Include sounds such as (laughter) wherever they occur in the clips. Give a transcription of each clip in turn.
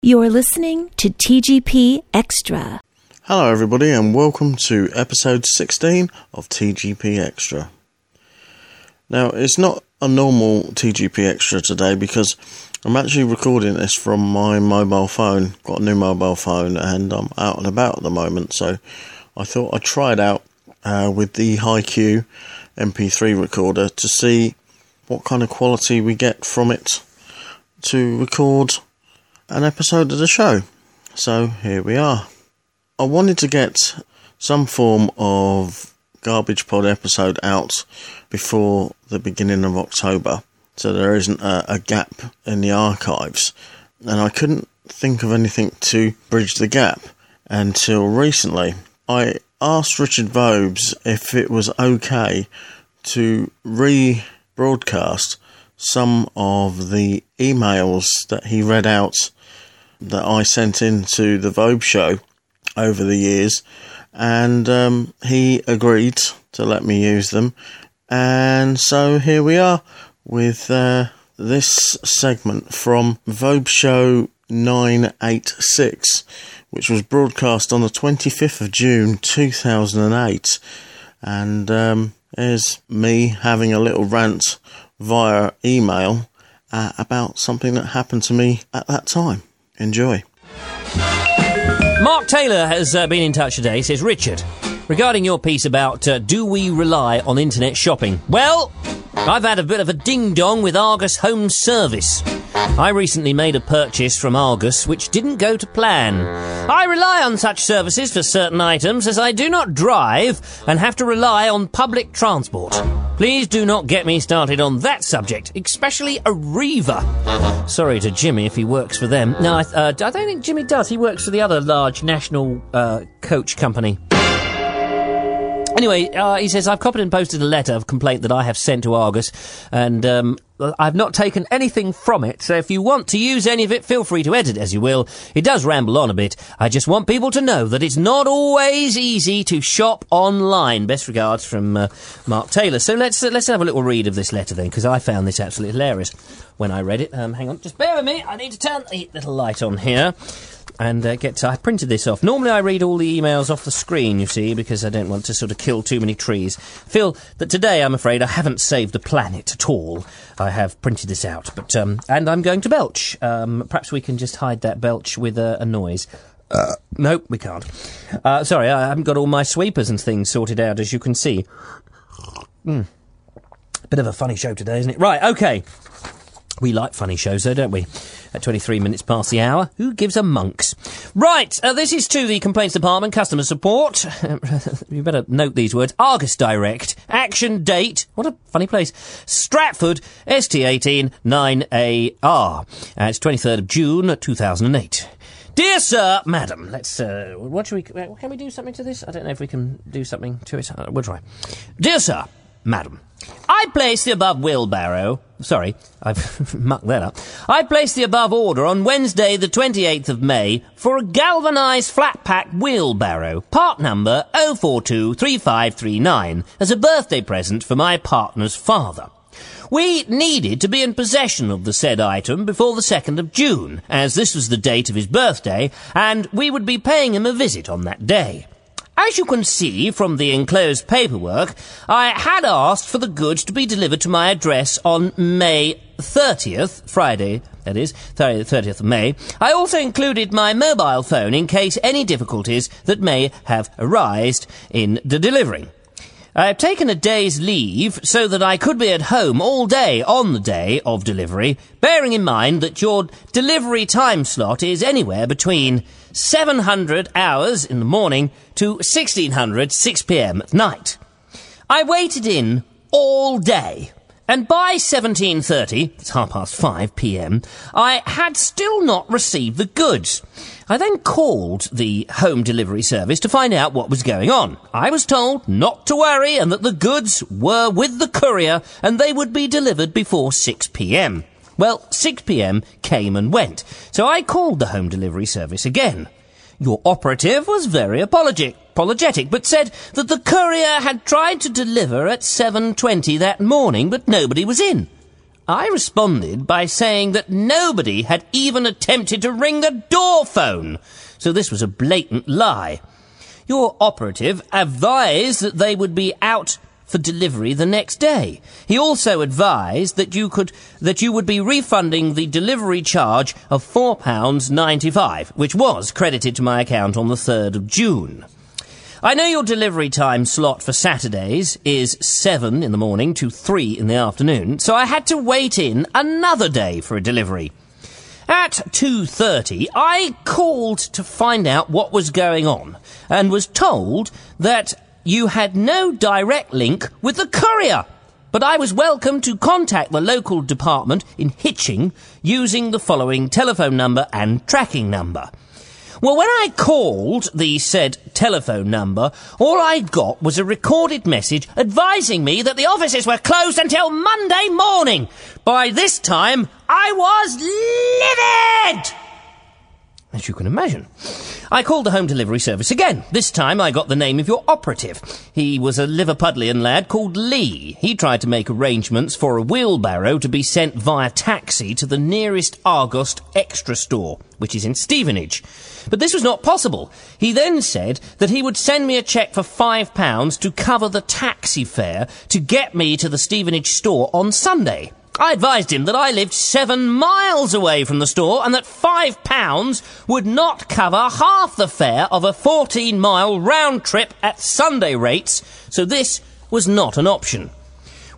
You're listening to TGP Xtra. Hello, everybody, and welcome to episode 16 of TGP Xtra. Now, it's not a normal TGP Xtra today because I'm actually recording this from my mobile phone. Got a new mobile phone and I'm out and about at the moment, so I thought I'd try it out uh, with the HiQ MP3 recorder to see what kind of quality we get from it to record an episode of the show. So here we are. I wanted to get some form of garbage pod episode out before the beginning of October so there isn't a, a gap in the archives. And I couldn't think of anything to bridge the gap until recently. I asked Richard Vobes if it was okay to re broadcast some of the emails that he read out that I sent into the Vobes show over the years, and um, he agreed to let me use them. And so here we are with uh, this segment from Vobes Show 986, which was broadcast on the 25th of June 2008. And um, here's me having a little rant via email uh, about something that happened to me at that time. Enjoy. Mark Taylor has uh, been in touch today. Says, Richard, regarding your piece about uh, do we rely on internet shopping? Well, I've had a bit of a ding dong with Argos Home Service. I recently made a purchase from Argos which didn't go to plan. I rely on such services for certain items as I do not drive and have to rely on public transport. Please do not get me started on that subject, especially Arriva. Sorry to Jimmy if he works for them. No, I, uh, I don't think Jimmy does. He works for the other large national uh, coach company. Anyway, uh, he says, I've copied and posted a letter of complaint that I have sent to Argos, and um, I've not taken anything from it, so if you want to use any of it, feel free to edit as you will. It does ramble on a bit. I just want people to know that it's not always easy to shop online. Best regards from uh, Mark Taylor. So let's uh, let's have a little read of this letter then, because I found this absolutely hilarious when I read it. Um, hang on, just bear with me. I need to turn the little light on here and uh, get to, I printed this off. Normally I read all the emails off the screen, you see, because I don't want to sort of kill too many trees. Feel that today, I'm afraid, I haven't saved the planet at all. I have printed this out, but um, and I'm going to belch. Um, perhaps we can just hide that belch with a, a noise. Uh, nope, we can't. Uh, sorry, I haven't got all my sweepers and things sorted out, as you can see. Mm. Bit of a funny show today, isn't it? Right, okay. We like funny shows, though, don't we? At 23 minutes past the hour, who gives a monks? Right, uh, this is to the Complaints Department, Customer Support. (laughs) you better note these words. Argos Direct. Acton Gate. What a funny place. Stafford, ST18 9AR. Uh, it's 23rd of June, 2008. Dear sir, madam, let's, uh, what should we, uh, can we do something to this? I don't know if we can do something to it. Uh, we'll try. Dear sir, madam, I place the above wheelbarrow. Sorry, I've (laughs) mucked that up. I place the above order on Wednesday, the 28th of May, for a galvanised flat pack wheelbarrow, part number 0423539, as a birthday present for my partner's father. We needed to be in possession of the said item before the 2nd of June, as this was the date of his birthday, and we would be paying him a visit on that day. As you can see from the enclosed paperwork, I had asked for the goods to be delivered to my address on May 30th, Friday, that is, 30th of May. I also included my mobile phone in case any difficulties that may have arisen in the delivery. I have taken a day's leave so that I could be at home all day on the day of delivery, bearing in mind that your delivery time slot is anywhere between 700 hours in the morning to 1600 6 p.m. at night. I waited in all day. And by 17.30, it's half past 5 p.m., I had still not received the goods. I then called the home delivery service to find out what was going on. I was told not to worry and that the goods were with the courier and they would be delivered before 6 p.m. Well, 6 pm came and went, so I called the home delivery service again. Your operative was very apologetic, apologetic, but said that the courier had tried to deliver at 7.20 that morning, but nobody was in. I responded by saying that nobody had even attempted to ring the door phone. So this was a blatant lie. Your operative advised that they would be out for delivery the next day. He also advised that you could that you would be refunding the delivery charge of £4.95, which was credited to my account on the 3rd of June. I know your delivery time slot for Saturdays is 7 in the morning to 3 in the afternoon, so I had to wait in another day for a delivery. At 2:30, I called to find out what was going on and was told that you had no direct link with the courier. But I was welcome to contact the local department in Hitchin using the following telephone number and tracking number. Well, when I called the said telephone number, all I got was a recorded message advising me that the offices were closed until Monday morning. By this time, I was livid! As you can imagine. I called the home delivery service again. This time I got the name of your operative. He was a Liverpudlian lad called Lee. He tried to make arrangements for a wheelbarrow to be sent via taxi to the nearest Argos extra store, which is in Stevenage. But this was not possible. He then said that he would send me a cheque for five pounds to cover the taxi fare to get me to the Stevenage store on Sunday. I advised him that I lived seven miles away from the store and that five pounds would not cover half the fare of a 14 mile round trip at Sunday rates, so this was not an option.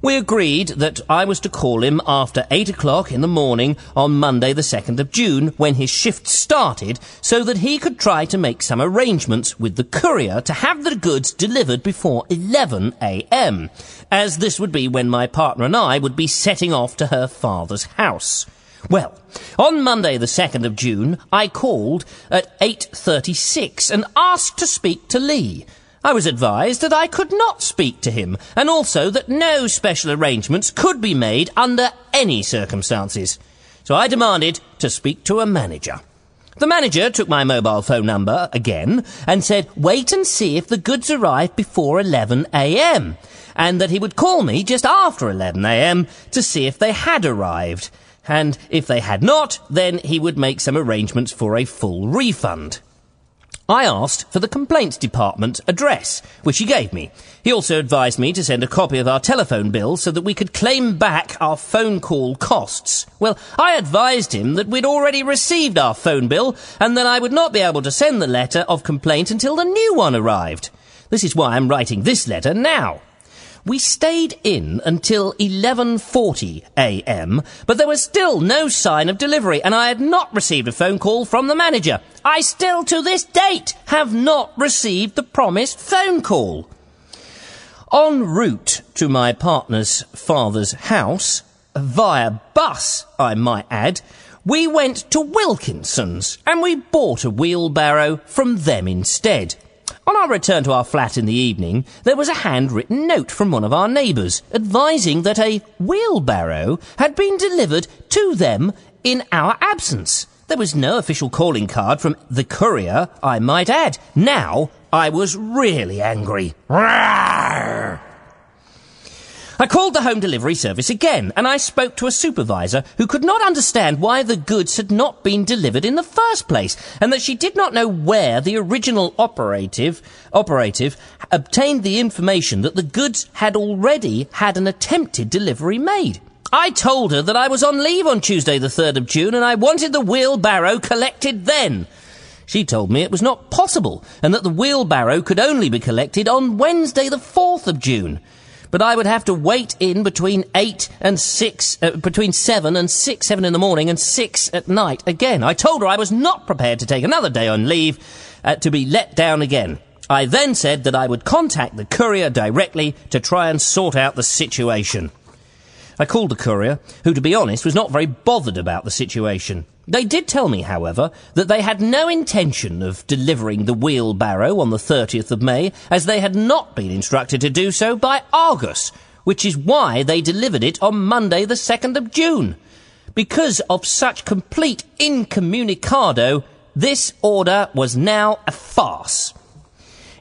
We agreed that I was to call him after 8 o'clock in the morning on Monday the 2nd of June when his shift started so that he could try to make some arrangements with the courier to have the goods delivered before 11 a.m., as this would be when my partner and I would be setting off to her father's house. Well, on Monday the 2nd of June, I called at 8.36 and asked to speak to Lee. I was advised that I could not speak to him, and also that no special arrangements could be made under any circumstances. So I demanded to speak to a manager. The manager took my mobile phone number again and said, wait and see if the goods arrive before 11am, and that he would call me just after 11am to see if they had arrived. And if they had not, then he would make some arrangements for a full refund. I asked for the complaints department address, which he gave me. He also advised me to send a copy of our telephone bill so that we could claim back our phone call costs. Well, I advised him that we'd already received our phone bill and that I would not be able to send the letter of complaint until the new one arrived. This is why I'm writing this letter now. We stayed in until 11:40 a.m., but there was still no sign of delivery and I had not received a phone call from the manager. I still to this date have not received the promised phone call. En route to my partner's father's house, via bus, I might add, we went to Wilkinson's and we bought a wheelbarrow from them instead. On our return to our flat in the evening, there was a handwritten note from one of our neighbours advising that a wheelbarrow had been delivered to them in our absence. There was no official calling card from the courier, I might add. Now I was really angry. Rawr! I called the home delivery service again and I spoke to a supervisor who could not understand why the goods had not been delivered in the first place and that she did not know where the original operative operative obtained the information that the goods had already had an attempted delivery made. I told her that I was on leave on Tuesday the 3rd of June and I wanted the wheelbarrow collected then. She told me it was not possible and that the wheelbarrow could only be collected on Wednesday the 4th of June but I would have to wait in between eight and six, uh, between seven and six, seven in the morning and six at night again. I told her I was not prepared to take another day on leave uh, to be let down again. I then said that I would contact the courier directly to try and sort out the situation. I called the courier, who, to be honest, was not very bothered about the situation. They did tell me, however, that they had no intention of delivering the wheelbarrow on the 30th of May, as they had not been instructed to do so by Argos, which is why they delivered it on Monday the 2nd of June. Because of such complete incommunicado, this order was now a farce.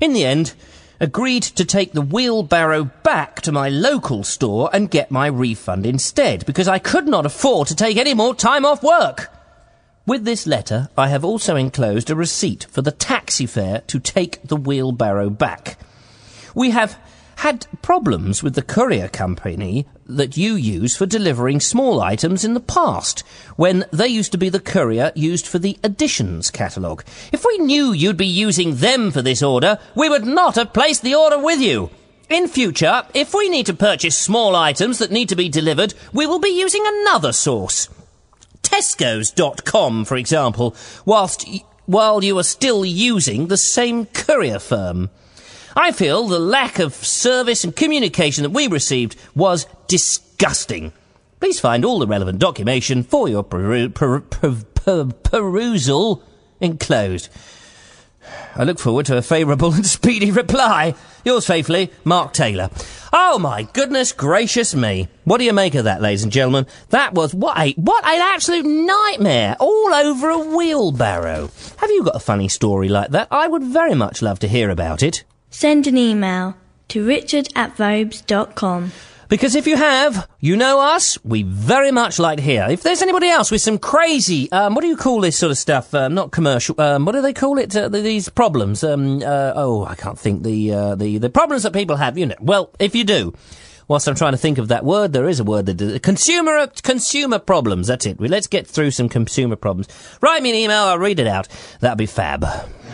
In the end, agreed to take the wheelbarrow back to my local store and get my refund instead because I could not afford to take any more time off work. With this letter, I have also enclosed a receipt for the taxi fare to take the wheelbarrow back. We have had problems with the courier company that you use for delivering small items in the past, when they used to be the courier used for the additions catalogue. If we knew you'd be using them for this order, we would not have placed the order with you. In future, if we need to purchase small items that need to be delivered, we will be using another source. Tesco's.com, for example, whilst while you are still using the same courier firm. I feel the lack of service and communication that we received was disgusting. Please find all the relevant documentation for your peru- per- per- per- perusal enclosed. I look forward to a favourable (laughs) and speedy reply. Yours faithfully, Mark Taylor. Oh my goodness gracious me. What do you make of that, ladies and gentlemen? That was what a, what an absolute nightmare. All over a wheelbarrow. Have you got a funny story like that? I would very much love to hear about it. Send an email to richard at vobes.com. Because if you have, you know us, we very much like to hear. If there's anybody else with some crazy, um, what do you call this sort of stuff? Um, not commercial, um, what do they call it? Uh, these problems. Um, uh, oh, I can't think the, uh, the, the problems that people have, you know. Well, if you do, whilst I'm trying to think of that word, there is a word that, consumer, consumer problems, that's it. Let's get through some consumer problems. Write me an email, I'll read it out. That'll be fab.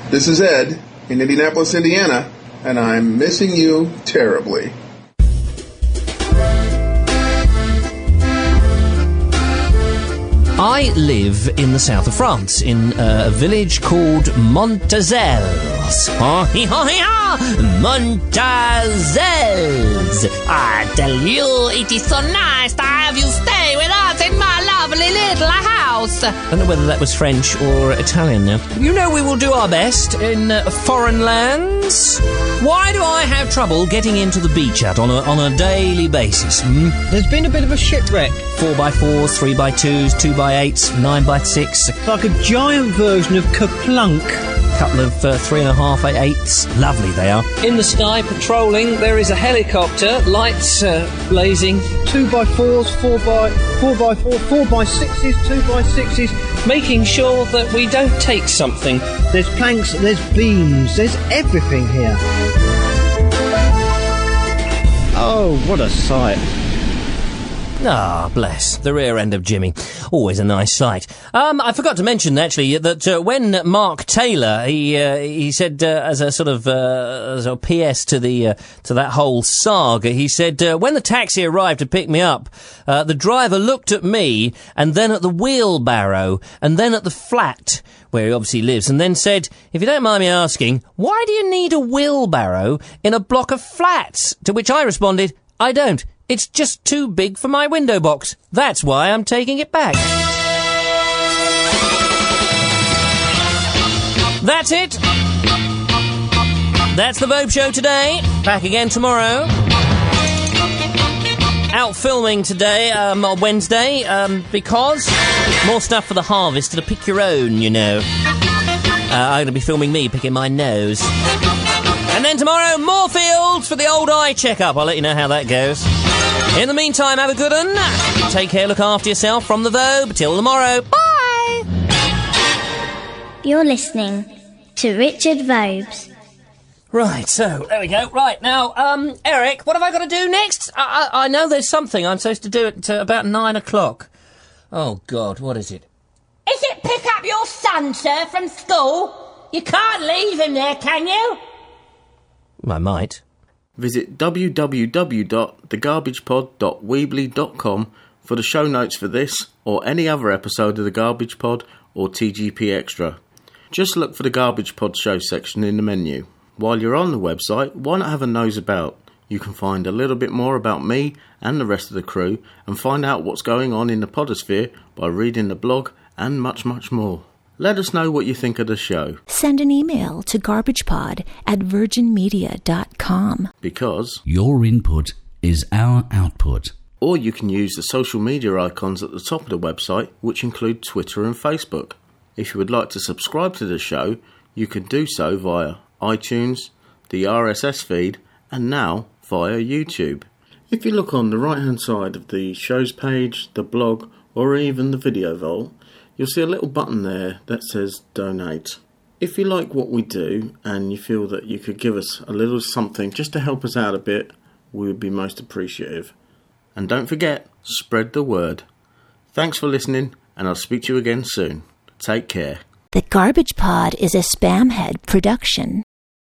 This is Ed in Indianapolis, Indiana, and I'm missing you terribly. I live in the south of France, in uh, a village called Montazels. Montazels! I tell you, it is so nice to have you stay with us in my lovely little house. I don't know whether that was French or Italian now. You know we will do our best in uh, foreign lands. Why do I have trouble getting into the beach hut on a, on a daily basis? Hmm? There's been a bit of a shipwreck. 4x4s, 3x2s, 2x8s, 9x6, Like a giant version of KerPlunk. A couple of uh, 3.5 Lovely they are. In the sky patrolling, there is a helicopter, lights uh, blazing, Two by fours, four by four by four, four by sixes, two by sixes. making sure that we don't take something. There's planks, there's beams, there's everything here. Oh, what a sight. Ah, bless. The rear end of Jimmy. Always a nice sight. Um, I forgot to mention, actually, that uh, when Mark Taylor, he uh, he said, uh, as a sort of uh, as a PS to the uh, to that whole saga, he said, uh, when the taxi arrived to pick me up, the driver looked at me, and then at the wheelbarrow, and then at the flat where he obviously lives, and then said, if you don't mind me asking, why do you need a wheelbarrow in a block of flats? To which I responded, I don't. It's just too big for my window box. That's why I'm taking it back. That's it. That's the Vobes Show today. Back again tomorrow. Out filming today, um, on Wednesday, um, because more stuff for the harvest to pick your own, you know. Uh, I'm going to be filming me picking my nose. And then tomorrow, more fields for the old eye checkup. I'll let you know how that goes. In the meantime, have a good one. Take care, look after yourself from the Vobes. Till tomorrow. Bye! You're listening to Richard Vobes. Right, so there we go. Right now, um, Eric, what have I got to do next? I, I, I know there's something I'm supposed to do at uh, about nine o'clock. Oh God, what is it? Is it pick up your son, sir, from school? You can't leave him there, can you? I might. Visit www.thegarbagepod.weebly.com for the show notes for this or any other episode of The Garbage Pod or TGP Xtra. Just look for the Garbage Pod show section in the menu. While you're on the website, why not have a nose about? You can find a little bit more about me and the rest of the crew and find out what's going on in the podosphere by reading the blog and much, much more. Let us know what you think of the show Send an email to garbagepod at virginmedia.com. because Your input is our output. or you can use the social media icons at the top of the website, which include Twitter and Facebook. If you would like to subscribe to the show, you can do so via iTunes, the the RSS feed, and now via YouTube. If you look on the right hand side of the shows page, the blog, or even the video vault, you'll see a little button there that says donate. If you like what we do and you feel that you could give us a little something just to help us out a bit, we would be most appreciative. And don't forget, spread the word. Thanks for listening, and I'll speak to you again soon. Take care. The Garbage Pod is a Spamhead production.